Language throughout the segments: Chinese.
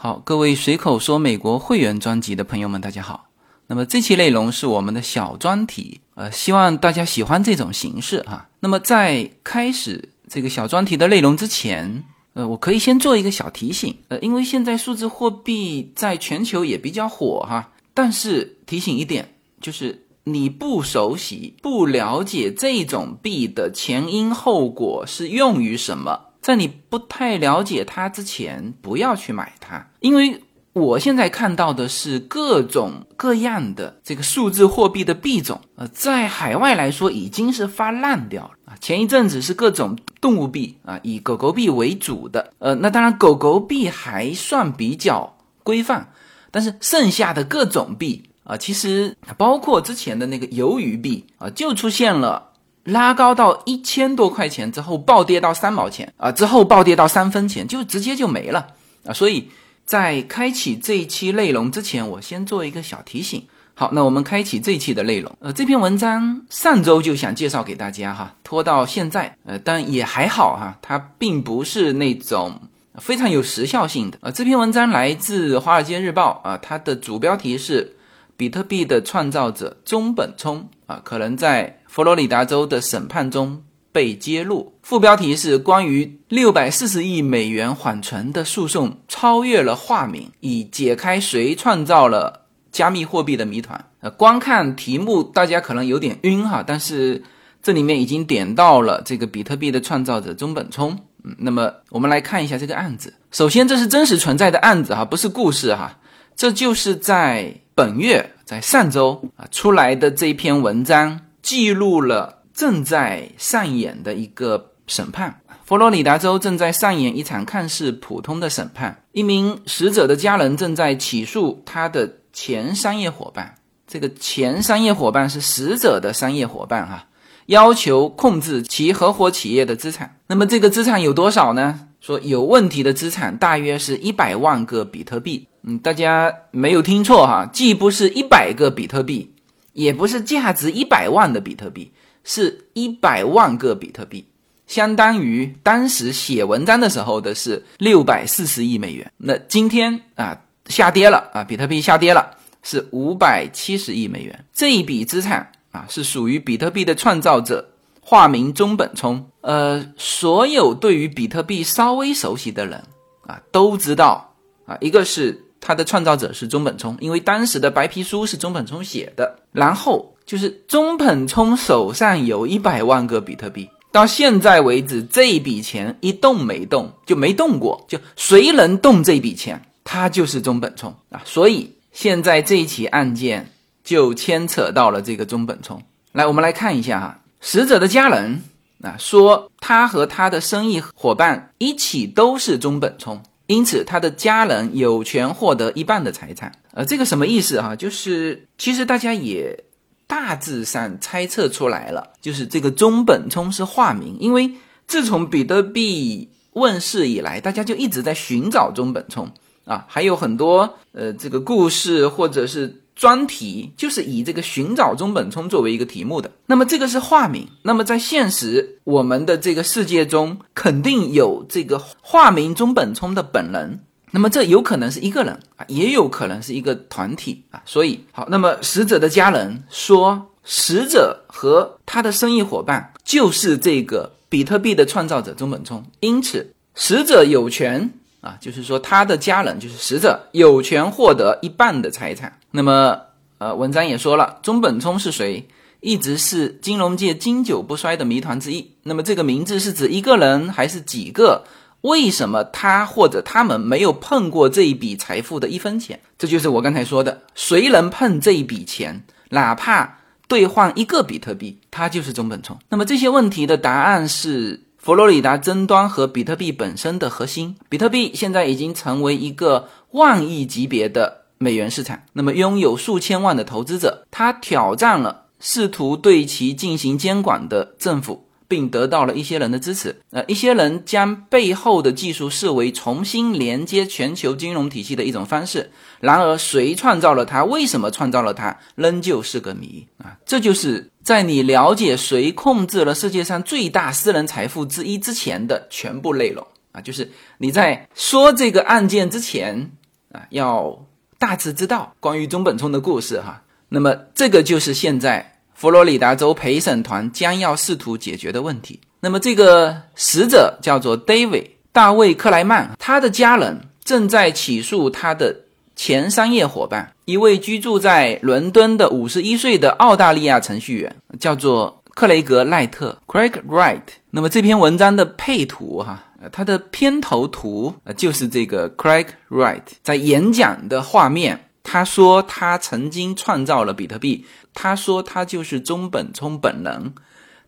好，各位随口说美国会员专辑的朋友们，大家好。那么这期内容是我们的小专题，呃，希望大家喜欢这种形式哈。那么在开始这个小专题的内容之前，呃，我可以先做一个小提醒，呃，因为现在数字货币在全球也比较火哈，但是提醒一点，就是你不熟悉、不了解这种币的前因后果是用于什么，在你不太了解它之前，不要去买它，因为。我现在看到的是各种各样的这个数字货币的币种，呃，在海外来说已经是发烂掉了啊。前一阵子是各种动物币啊，以狗狗币为主的，呃，那当然狗狗币还算比较规范，但是剩下的各种币啊，其实包括之前的那个鱿鱼币啊，就出现了拉高到一千多块钱之后暴跌到三毛钱啊，之后暴跌到三分钱，就直接就没了啊，所以。在开启这一期内容之前，我先做一个小提醒。好，那我们开启这一期的内容。呃，这篇文章上周就想介绍给大家哈，拖到现在，呃，但也还好哈，它并不是那种非常有时效性的。呃，这篇文章来自《华尔街日报》啊，它的主标题是“比特币的创造者中本聪啊，可能在佛罗里达州的审判中”。被揭露，副标题是关于六百四十亿美元缓存的诉讼超越了化名，以解开谁创造了加密货币的谜团。呃，光看题目大家可能有点晕哈，但是这里面已经点到了这个比特币的创造者中本聪。嗯，那么我们来看一下这个案子。首先，这是真实存在的案子哈，不是故事哈。这就是在本月，在上周啊出来的这篇文章，记录了。正在上演的一个审判，佛罗里达州正在上演一场看似普通的审判。一名死者的家人正在起诉他的前商业伙伴，这个前商业伙伴是死者的商业伙伴哈，要求控制其合伙企业的资产。那么这个资产有多少呢？说有问题的资产大约是一百万个比特币。嗯，大家没有听错哈，既不是一百个比特币，也不是价值一百万的比特币。是一百万个比特币，相当于当时写文章的时候的是六百四十亿美元。那今天啊下跌了啊，比特币下跌了，是五百七十亿美元。这一笔资产啊是属于比特币的创造者，化名中本聪。呃，所有对于比特币稍微熟悉的人啊都知道啊，一个是它的创造者是中本聪，因为当时的白皮书是中本聪写的，然后。就是中本聪手上有一百万个比特币，到现在为止这一笔钱一动没动，就没动过。就谁能动这笔钱，他就是中本聪啊。所以现在这一起案件就牵扯到了这个中本聪。来，我们来看一下哈，死者的家人啊说，他和他的生意伙伴一起都是中本聪，因此他的家人有权获得一半的财产。呃，这个什么意思哈？就是其实大家也。大致上猜测出来了，就是这个中本聪是化名，因为自从比特币问世以来，大家就一直在寻找中本聪啊，还有很多呃这个故事或者是专题，就是以这个寻找中本聪作为一个题目的。那么这个是化名，那么在现实我们的这个世界中，肯定有这个化名中本聪的本人。那么这有可能是一个人啊，也有可能是一个团体啊，所以好，那么死者的家人说，死者和他的生意伙伴就是这个比特币的创造者中本聪，因此死者有权啊，就是说他的家人就是死者有权获得一半的财产。那么呃，文章也说了，中本聪是谁，一直是金融界经久不衰的谜团之一。那么这个名字是指一个人还是几个？为什么他或者他们没有碰过这一笔财富的一分钱？这就是我刚才说的，谁能碰这一笔钱，哪怕兑换一个比特币，他就是中本聪。那么这些问题的答案是佛罗里达争端和比特币本身的核心。比特币现在已经成为一个万亿级别的美元市场，那么拥有数千万的投资者，它挑战了试图对其进行监管的政府。并得到了一些人的支持。呃，一些人将背后的技术视为重新连接全球金融体系的一种方式。然而，谁创造了它？为什么创造了它？仍旧是个谜啊！这就是在你了解谁控制了世界上最大私人财富之一之前的全部内容啊！就是你在说这个案件之前啊，要大致知道关于中本聪的故事哈。那么这个就是现在佛罗里达州陪审团将要试图解决的问题。那么这个死者叫做 David 大卫克莱曼，他的家人正在起诉他的前商业伙伴，一位居住在伦敦的五十一岁的澳大利亚程序员，叫做克雷格赖特 （Craig Wright）。那么这篇文章的配图哈。呃，它的片头图就是这个 Craig Wright 在演讲的画面。他说他曾经创造了比特币。他说他就是中本聪本人。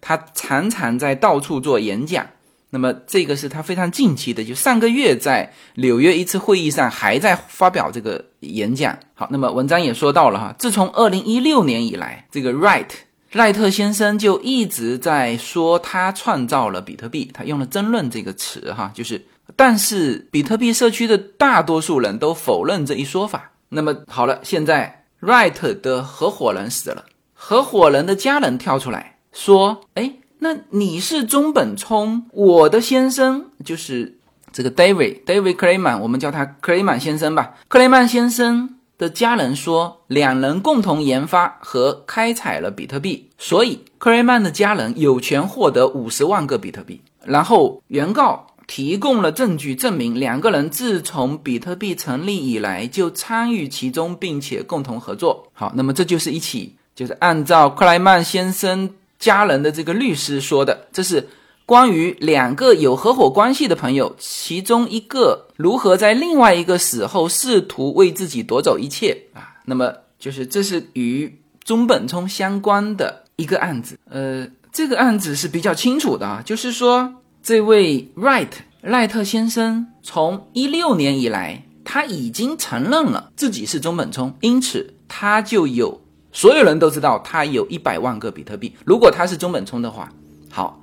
他常常在到处做演讲。那么这个是他非常近期的，就上个月在纽约一次会议上还在发表这个演讲。好，那么文章也说到了哈，自从二零一六年以来，这个 Wright。赖特先生就一直在说他创造了比特币，他用了“争论”这个词，哈，就是，但是比特币社区的大多数人都否认这一说法。那么好了，现在 Wright 的合伙人死了，合伙人的家人跳出来说：“哎，那你是中本聪，我的先生就是这个 David David Clayman，我们叫他克雷曼先生吧，克雷曼先生。”的家人说，两人共同研发和开采了比特币，所以克雷曼的家人有权获得五十万个比特币。然后原告提供了证据，证明两个人自从比特币成立以来就参与其中，并且共同合作。好，那么这就是一起，就是按照克莱曼先生家人的这个律师说的，这是。关于两个有合伙关系的朋友，其中一个如何在另外一个死后试图为自己夺走一切啊？那么就是这是与中本聪相关的一个案子。呃，这个案子是比较清楚的啊，就是说这位 Wright 赖特先生从一六年以来，他已经承认了自己是中本聪，因此他就有所有人都知道他有一百万个比特币。如果他是中本聪的话，好。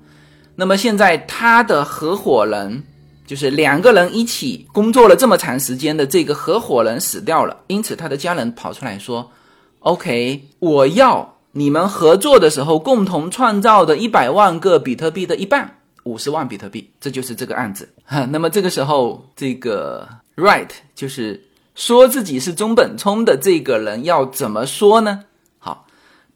那么现在他的合伙人，就是两个人一起工作了这么长时间的这个合伙人死掉了，因此他的家人跑出来说：“OK，我要你们合作的时候共同创造的一百万个比特币的一半，五十万比特币，这就是这个案子。”哈，那么这个时候，这个 Right 就是说自己是中本聪的这个人要怎么说呢？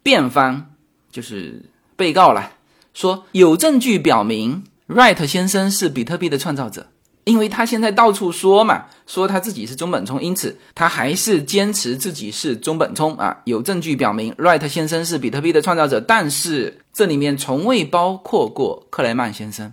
辩方就是被告了。说有证据表明，Wright 先生是比特币的创造者，因为他现在到处说嘛，说他自己是中本聪，因此他还是坚持自己是中本聪啊。有证据表明，Wright 先生是比特币的创造者，但是这里面从未包括过克莱曼先生。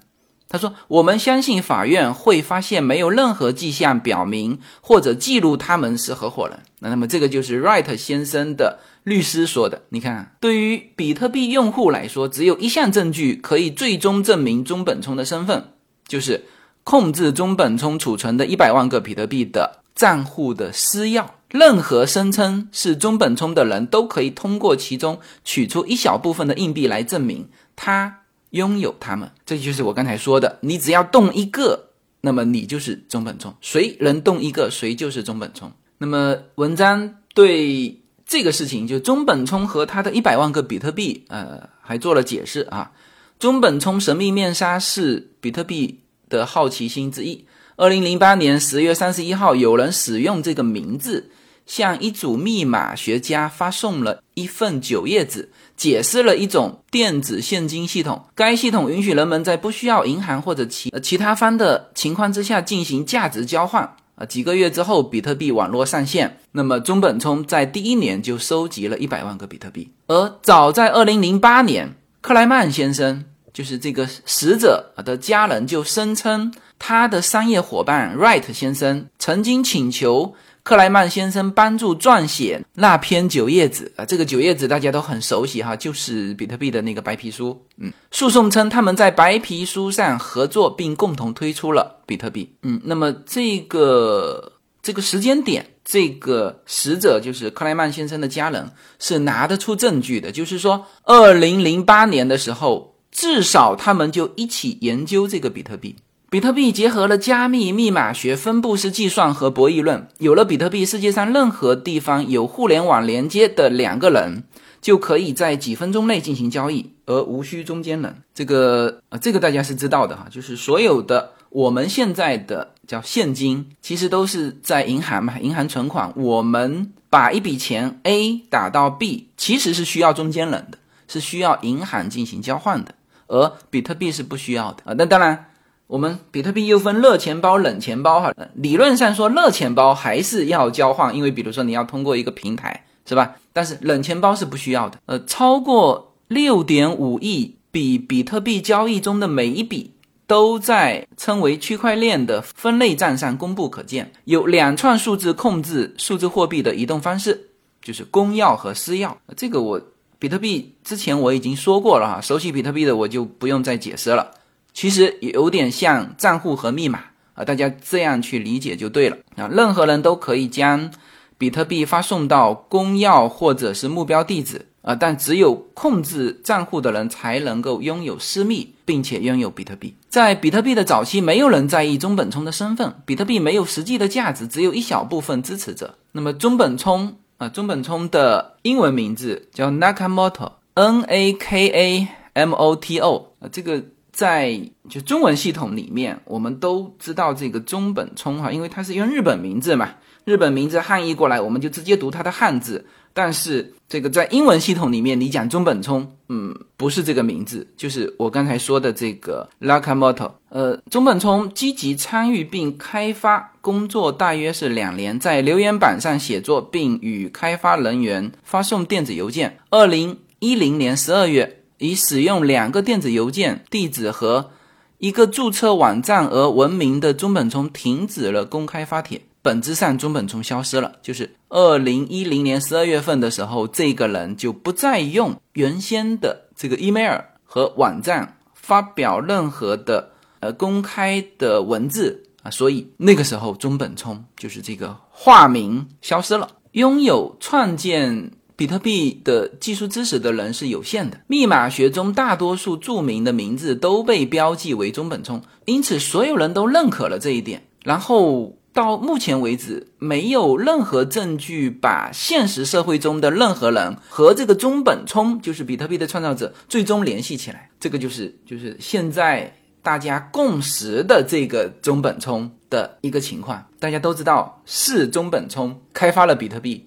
他说：“我们相信法院会发现没有任何迹象表明或者记录他们是合伙人。”那那么这个就是 Wright 先生的。律师说的，你看，对于比特币用户来说，只有一项证据可以最终证明中本聪的身份，就是控制中本聪储存的一百万个比特币的账户的私钥。任何声称是中本聪的人都可以通过其中取出一小部分的硬币来证明他拥有它们。这就是我刚才说的，你只要动一个，那么你就是中本聪。谁能动一个，谁就是中本聪。那么文章对。这个事情就中本聪和他的一百万个比特币，呃，还做了解释啊。中本聪神秘面纱是比特币的好奇心之一。二零零八年十月三十一号，有人使用这个名字向一组密码学家发送了一份九页纸，解释了一种电子现金系统。该系统允许人们在不需要银行或者其其他方的情况之下进行价值交换。啊，几个月之后，比特币网络上线。那么，中本聪在第一年就收集了一百万个比特币。而早在二零零八年，克莱曼先生，就是这个死者的家人，就声称他的商业伙伴 Wright 先生曾经请求。克莱曼先生帮助撰写那篇九页纸啊，这个九页纸大家都很熟悉哈，就是比特币的那个白皮书。嗯，诉讼称他们在白皮书上合作并共同推出了比特币。嗯，那么这个这个时间点，这个死者就是克莱曼先生的家人是拿得出证据的，就是说，二零零八年的时候，至少他们就一起研究这个比特币。比特币结合了加密密码学、分布式计算和博弈论。有了比特币，世界上任何地方有互联网连接的两个人就可以在几分钟内进行交易。而无需中间人。这个啊，这个大家是知道的哈，就是所有的我们现在的叫现金，其实都是在银行嘛，银行存款。我们把一笔钱 A 打到 B，其实是需要中间人的，是需要银行进行交换的，而比特币是不需要的啊。那当然。我们比特币又分热钱包、冷钱包哈。理论上说，热钱包还是要交换，因为比如说你要通过一个平台，是吧？但是冷钱包是不需要的。呃，超过六点五亿笔比特币交易中的每一笔，都在称为区块链的分类站上公布可见。有两串数字控制数字货币的移动方式，就是公钥和私钥。这个我比特币之前我已经说过了哈，熟悉比特币的我就不用再解释了。其实有点像账户和密码啊，大家这样去理解就对了啊。任何人都可以将比特币发送到公钥或者是目标地址啊，但只有控制账户的人才能够拥有私密，并且拥有比特币。在比特币的早期，没有人在意中本聪的身份，比特币没有实际的价值，只有一小部分支持者。那么中本聪啊，中本聪的英文名字叫 Nakamoto，N A K A M O T O 啊，这个。在就中文系统里面，我们都知道这个中本聪哈，因为它是用日本名字嘛，日本名字汉译过来，我们就直接读它的汉字。但是这个在英文系统里面，你讲中本聪，嗯，不是这个名字，就是我刚才说的这个 Nakamoto。呃，中本聪积极参与并开发工作大约是两年，在留言板上写作，并与开发人员发送电子邮件。二零一零年十二月。以使用两个电子邮件地址和一个注册网站而闻名的中本聪停止了公开发帖，本质上中本聪消失了。就是二零一零年十二月份的时候，这个人就不再用原先的这个 email 和网站发表任何的呃公开的文字啊，所以那个时候中本聪就是这个化名消失了，拥有创建。比特币的技术知识的人是有限的，密码学中大多数著名的名字都被标记为中本聪，因此所有人都认可了这一点。然后到目前为止，没有任何证据把现实社会中的任何人和这个中本聪，就是比特币的创造者，最终联系起来。这个就是就是现在大家共识的这个中本聪的一个情况。大家都知道是中本聪开发了比特币。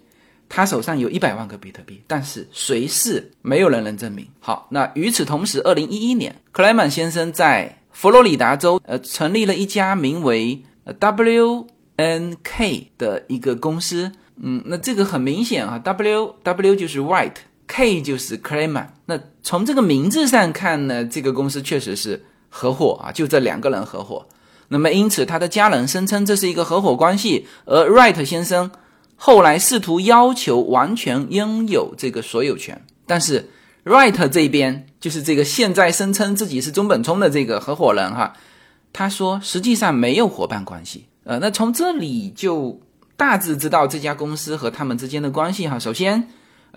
他手上有一百万个比特币，但是谁是没有人能证明。好，那与此同时，二零一一年，克莱曼先生在佛罗里达州呃成立了一家名为 WNK 的一个公司。嗯，那这个很明显啊，W W 就是 White，K 就是 c l a m a n 那从这个名字上看呢，这个公司确实是合伙啊，就这两个人合伙。那么因此，他的家人声称这是一个合伙关系，而 Wright 先生。后来试图要求完全拥有这个所有权，但是 Wright 这边就是这个现在声称自己是中本聪的这个合伙人哈，他说实际上没有伙伴关系。呃，那从这里就大致知道这家公司和他们之间的关系哈。首先，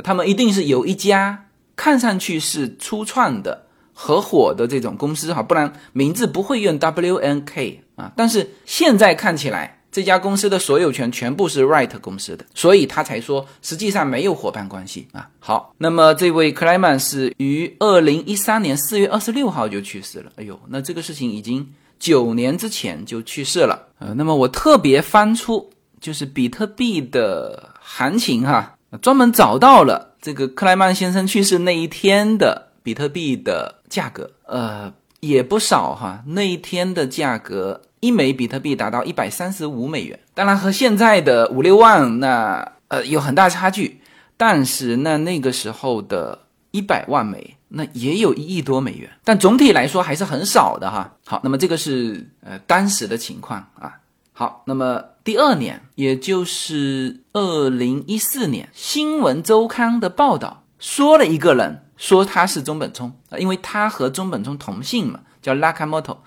他们一定是有一家看上去是初创的合伙的这种公司哈，不然名字不会用 WNK 啊。但是现在看起来。这家公司的所有权全部是 Wright 公司的，所以他才说实际上没有伙伴关系啊。好，那么这位克莱曼是于二零一三年四月二十六号就去世了。哎呦，那这个事情已经九年之前就去世了。呃，那么我特别翻出就是比特币的行情哈，专门找到了这个克莱曼先生去世那一天的比特币的价格，呃，也不少哈。那一天的价格。一枚比特币达到一百三十五美元，当然和现在的五六万那呃有很大差距，但是那那个时候的一百万枚那也有一亿多美元，但总体来说还是很少的哈。好，那么这个是呃当时的情况啊。好，那么第二年，也就是二零一四年，新闻周刊的报道说了一个人，说他是中本聪，因为他和中本聪同姓嘛，叫 Nakamoto，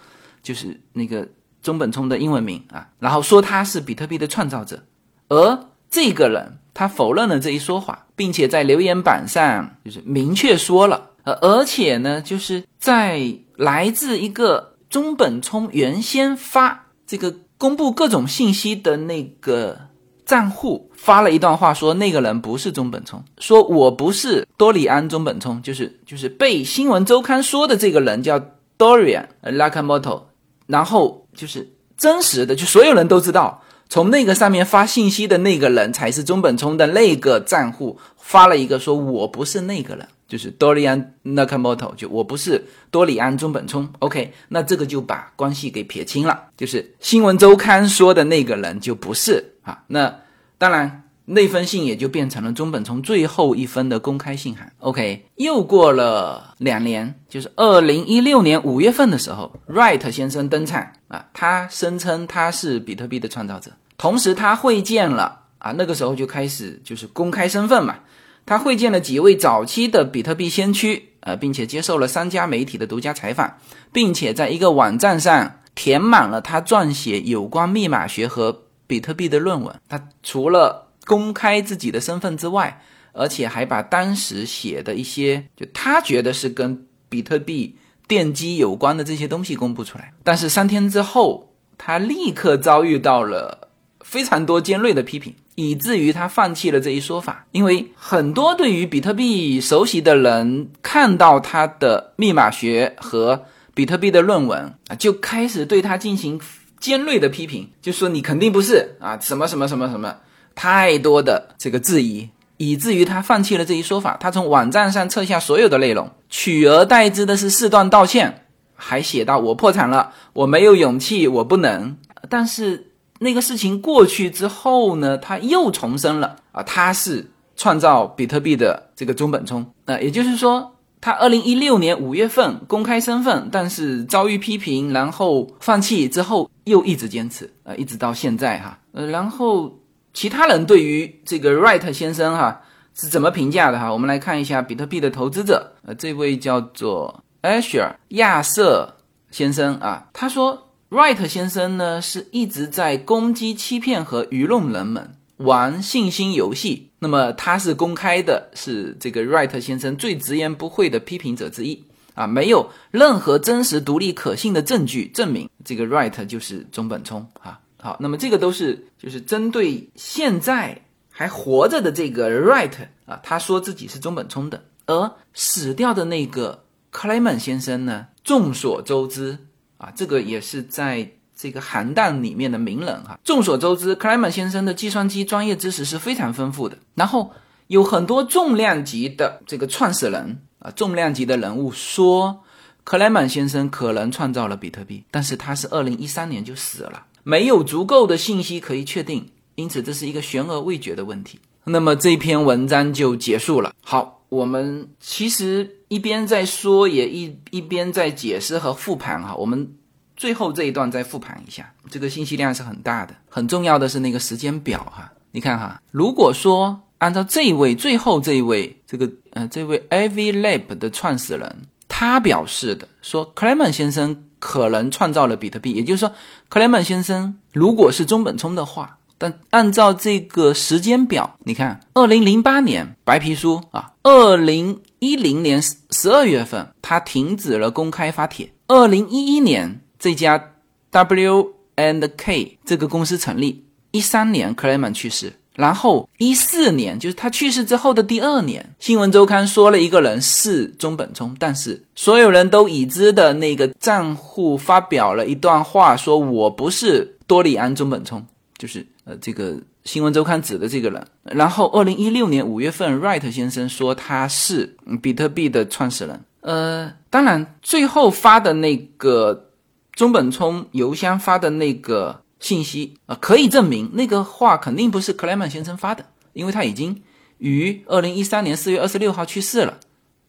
就是那个。中本聪的英文名啊，然后说他是比特币的创造者，而这个人他否认了这一说法，并且在留言板上就是明确说了，呃，而且呢，就是在来自一个中本聪原先发这个公布各种信息的那个账户发了一段话，说那个人不是中本聪，说我不是多里安中本聪，就是就是被新闻周刊说的这个人叫 Dorian Lakamoto，然后就是真实的，就所有人都知道，从那个上面发信息的那个人才是中本聪的那个账户发了一个说我不是那个人。就是多利安 Nakamoto，就我不是多里安中本聪，OK，那这个就把关系给撇清了，就是新闻周刊说的那个人就不是啊，那当然那封信也就变成了中本聪最后一封的公开信函，OK，又过了两年，就是二零一六年五月份的时候，Wright 先生登场啊，他声称他是比特币的创造者，同时他会见了啊，那个时候就开始就是公开身份嘛。他会见了几位早期的比特币先驱，呃，并且接受了三家媒体的独家采访，并且在一个网站上填满了他撰写有关密码学和比特币的论文。他除了公开自己的身份之外，而且还把当时写的一些就他觉得是跟比特币奠基有关的这些东西公布出来。但是三天之后，他立刻遭遇到了非常多尖锐的批评。以至于他放弃了这一说法，因为很多对于比特币熟悉的人看到他的密码学和比特币的论文啊，就开始对他进行尖锐的批评，就说你肯定不是啊，什么什么什么什么，太多的这个质疑，以至于他放弃了这一说法。他从网站上撤下所有的内容，取而代之的是四段道歉，还写到我破产了，我没有勇气，我不能。但是。那个事情过去之后呢，他又重申了啊，他是创造比特币的这个中本聪。那也就是说，他二零一六年五月份公开身份，但是遭遇批评，然后放弃之后又一直坚持啊，一直到现在哈。呃，然后其他人对于这个 Wright 先生哈是怎么评价的哈？我们来看一下比特币的投资者，呃，这位叫做 Asher 亚瑟先生啊，他说。Wright 先生呢，是一直在攻击、欺骗和愚弄人们，玩信心游戏。那么他是公开的，是这个 Wright 先生最直言不讳的批评者之一啊，没有任何真实、独立、可信的证据证明这个 Right 就是中本聪啊。好，那么这个都是就是针对现在还活着的这个 Right 啊，他说自己是中本聪的，而死掉的那个 Clayman 先生呢，众所周知。啊，这个也是在这个韩弹里面的名人哈。众所周知，克莱曼先生的计算机专业知识是非常丰富的。然后有很多重量级的这个创始人啊，重量级的人物说，克莱曼先生可能创造了比特币，但是他是二零一三年就死了，没有足够的信息可以确定，因此这是一个悬而未决的问题。那么这篇文章就结束了。好，我们其实。一边在说，也一一边在解释和复盘哈。我们最后这一段再复盘一下，这个信息量是很大的。很重要的是那个时间表哈。你看哈，如果说按照这一位最后这一位这个呃这位 AV Lab 的创始人他表示的，说 c l e m e n 先生可能创造了比特币，也就是说 Clement 先生如果是中本聪的话。但按照这个时间表，你看，二零零八年白皮书啊，二零一零年十十二月份，他停止了公开发帖。二零一一年，这家 W and K 这个公司成立。一三年，克莱曼去世，然后一四年，就是他去世之后的第二年，新闻周刊说了一个人是中本聪，但是所有人都已知的那个账户发表了一段话，说我不是多里安中本聪，就是。呃，这个新闻周刊指的这个人，然后二零一六年五月份，Wright 先生说他是比特币的创始人。呃，当然最后发的那个中本聪邮箱发的那个信息啊，可以证明那个话肯定不是克莱曼先生发的，因为他已经于二零一三年四月二十六号去世了，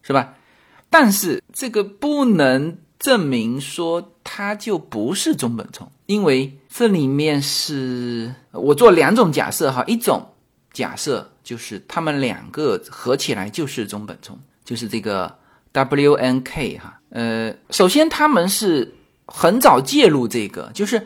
是吧？但是这个不能证明说他就不是中本聪。因为这里面是我做两种假设哈，一种假设就是他们两个合起来就是中本聪，就是这个 W N K 哈。呃，首先他们是很早介入这个，就是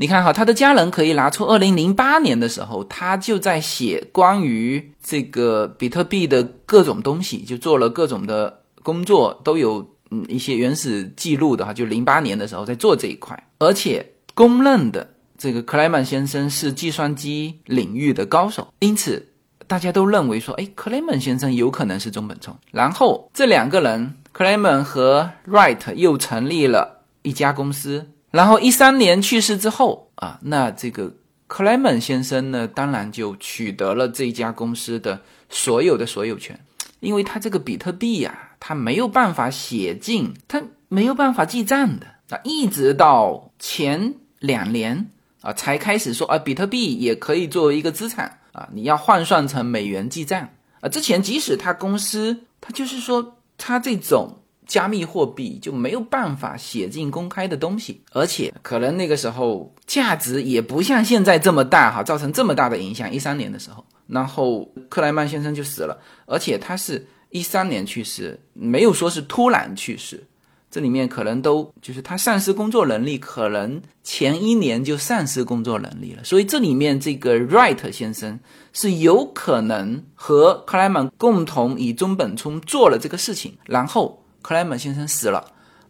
你看哈，他的家人可以拿出二零零八年的时候，他就在写关于这个比特币的各种东西，就做了各种的工作，都有嗯一些原始记录的哈，就零八年的时候在做这一块，而且。公认的这个克莱曼先生是计算机领域的高手，因此大家都认为说，哎，克莱曼先生有可能是中本聪。然后这两个人，克莱曼和 Wright 又成立了一家公司。然后一三年去世之后啊，那这个克莱门先生呢，当然就取得了这家公司的所有的所有权，因为他这个比特币呀，他没有办法写进，他没有办法记账的啊，一直到前两年。啊，才开始说啊，比特币也可以作为一个资产啊，你要换算成美元记账啊。之前即使他公司，他就是说他这种加密货币就没有办法写进公开的东西，而且可能那个时候价值也不像现在这么大哈，造成这么大的影响。一三年的时候，然后克莱曼先生就死了，而且他是一三年去世，没有说是突然去世。这里面可能都就是他丧失工作能力，可能前一年就丧失工作能力了。所以这里面这个 Wright 先生是有可能和克莱曼共同以中本聪做了这个事情，然后克莱曼先生死了，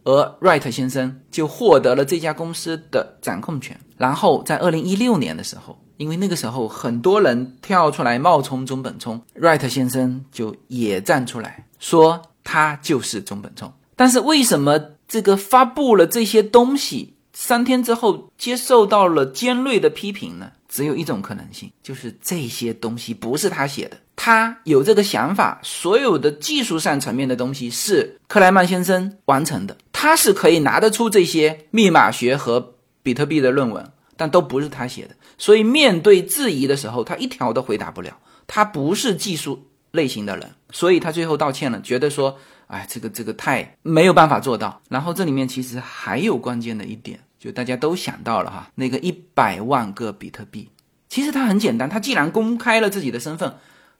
而 Wright 先生就获得了这家公司的掌控权。然后在二零一六年的时候，因为那个时候很多人跳出来冒充中本聪，Wright 先生就也站出来说他就是中本聪。但是为什么这个发布了这些东西三天之后接受到了尖锐的批评呢？只有一种可能性，就是这些东西不是他写的，他有这个想法，所有的技术上层面的东西是克莱曼先生完成的，他是可以拿得出这些密码学和比特币的论文，但都不是他写的，所以面对质疑的时候，他一条都回答不了，他不是技术类型的人，所以他最后道歉了，觉得说。哎，这个这个太没有办法做到。然后这里面其实还有关键的一点，就大家都想到了哈，那个一百万个比特币，其实它很简单，它既然公开了自己的身份，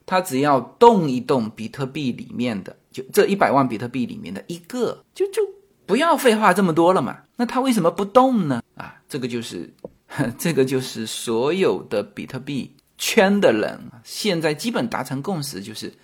它只要动一动比特币里面的，就这一百万比特币里面的一个，就就不要废话这么多了嘛。那它为什么不动呢？啊，这个就是 这个就是所有的比特币圈的人现在基本达成共识，就是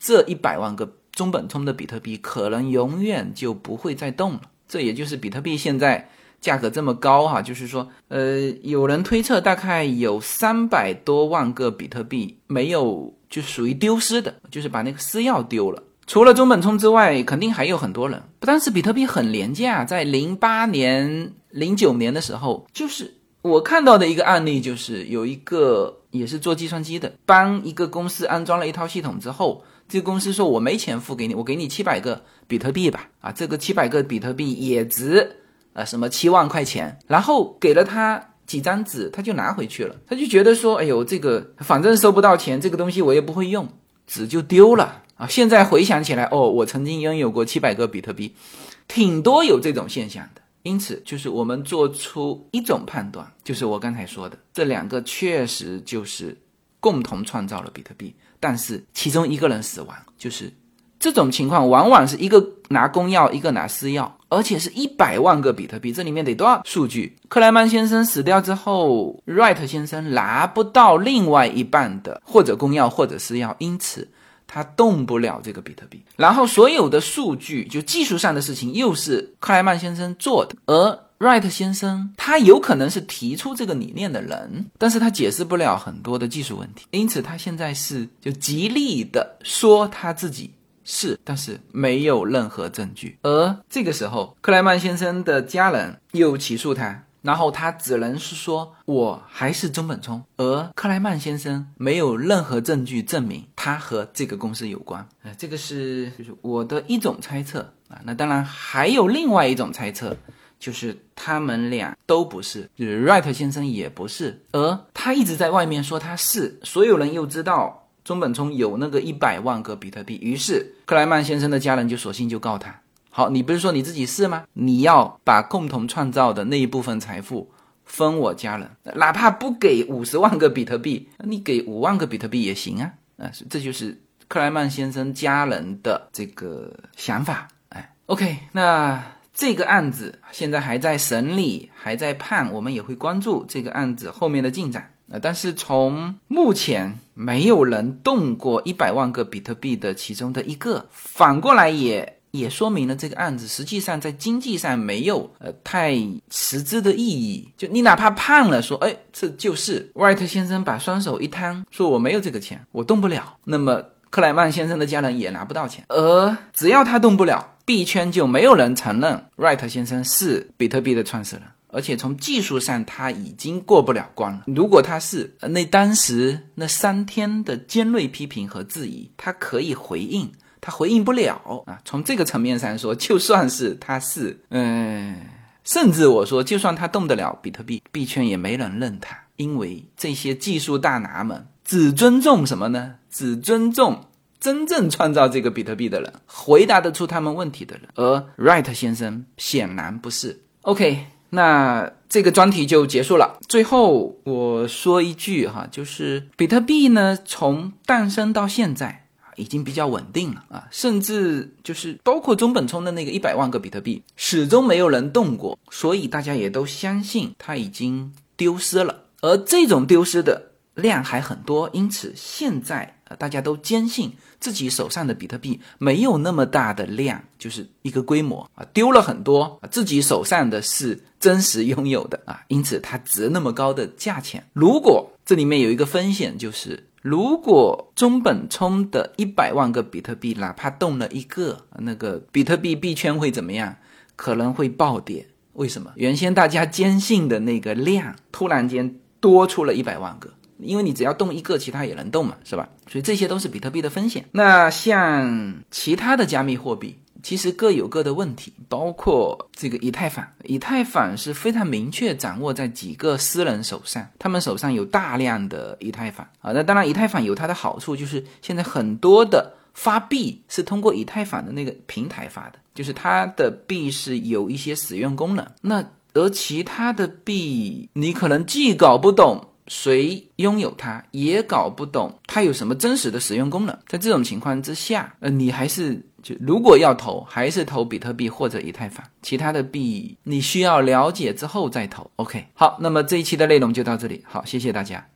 这一百万个。中本聪的比特币可能永远就不会再动了，这也就是比特币现在价格这么高哈，就是说，呃，有人推测大概有三百多万个比特币没有，就属于丢失的，就是把那个私钥丢了。除了中本聪之外，肯定还有很多人。但是比特币很廉价，在零八年、零九年的时候，就是我看到的一个案例，就是有一个也是做计算机的，帮一个公司安装了一套系统之后。这个公司说：“我没钱付给你，我给你七百个比特币吧。啊，这个七百个比特币也值呃什么七万块钱。然后给了他几张纸，他就拿回去了。他就觉得说：哎呦，这个反正收不到钱，这个东西我也不会用，纸就丢了啊。现在回想起来，哦，我曾经拥有过七百个比特币，挺多有这种现象的。因此，就是我们做出一种判断，就是我刚才说的，这两个确实就是共同创造了比特币。”但是其中一个人死亡，就是这种情况，往往是一个拿公钥，一个拿私钥，而且是一百万个比特币，这里面得多少数据？克莱曼先生死掉之后，Wright 先生拿不到另外一半的或者公钥或者私钥，因此他动不了这个比特币。然后所有的数据，就技术上的事情，又是克莱曼先生做的，而。Wright 先生，他有可能是提出这个理念的人，但是他解释不了很多的技术问题，因此他现在是就极力的说他自己是，但是没有任何证据。而这个时候，克莱曼先生的家人又起诉他，然后他只能是说我还是中本聪，而克莱曼先生没有任何证据证明他和这个公司有关。呃，这个是就是我的一种猜测啊。那当然还有另外一种猜测。就是他们俩都不是，就是 Wright 先生也不是，而他一直在外面说他是，所有人又知道中本聪有那个一百万个比特币，于是克莱曼先生的家人就索性就告他。好，你不是说你自己是吗？你要把共同创造的那一部分财富分我家人，哪怕不给五十万个比特币，你给五万个比特币也行啊。啊，这就是克莱曼先生家人的这个想法。哎，OK，那。这个案子现在还在审理，还在判，我们也会关注这个案子后面的进展。啊，但是从目前没有人动过一百万个比特币的其中的一个，反过来也也说明了这个案子实际上在经济上没有呃太实质的意义。就你哪怕判了说，哎，这就是 White 先生把双手一摊，说我没有这个钱，我动不了，那么克莱曼先生的家人也拿不到钱。而只要他动不了，币圈就没有人承认 Wright 先生是比特币的创始人。而且从技术上，他已经过不了关了。如果他是，那当时那三天的尖锐批评和质疑，他可以回应，他回应不了啊。从这个层面上说，就算是他是，嗯，甚至我说，就算他动得了比特币，币圈也没人认他，因为这些技术大拿们只尊重什么呢？只尊重真正创造这个比特币的人，回答得出他们问题的人。而 Wright 先生显然不是。OK。那这个专题就结束了。最后我说一句哈，就是比特币呢，从诞生到现在已经比较稳定了啊，甚至就是包括中本聪的那个一百万个比特币，始终没有人动过，所以大家也都相信它已经丢失了。而这种丢失的量还很多，因此现在，大家都坚信。自己手上的比特币没有那么大的量，就是一个规模啊，丢了很多啊，自己手上的是真实拥有的啊，因此它值那么高的价钱。如果这里面有一个风险，就是如果中本聪的一百万个比特币哪怕动了一个，那个比特币币圈会怎么样？可能会暴跌。为什么？原先大家坚信的那个量，突然间多出了一百万个。因为你只要动一个，其他也能动嘛，是吧？所以这些都是比特币的风险。那像其他的加密货币，其实各有各的问题，包括这个以太坊。以太坊是非常明确掌握在几个私人手上，他们手上有大量的以太坊啊。那当然，以太坊有它的好处，就是现在很多的发币是通过以太坊的那个平台发的，就是它的币是有一些使用功能。那而其他的币，你可能既搞不懂。谁拥有它也搞不懂，它有什么真实的使用功能。在这种情况之下，呃，你还是就如果要投，还是投比特币或者以太坊，其他的币你需要了解之后再投。OK，好，那么这一期的内容就到这里，好，谢谢大家。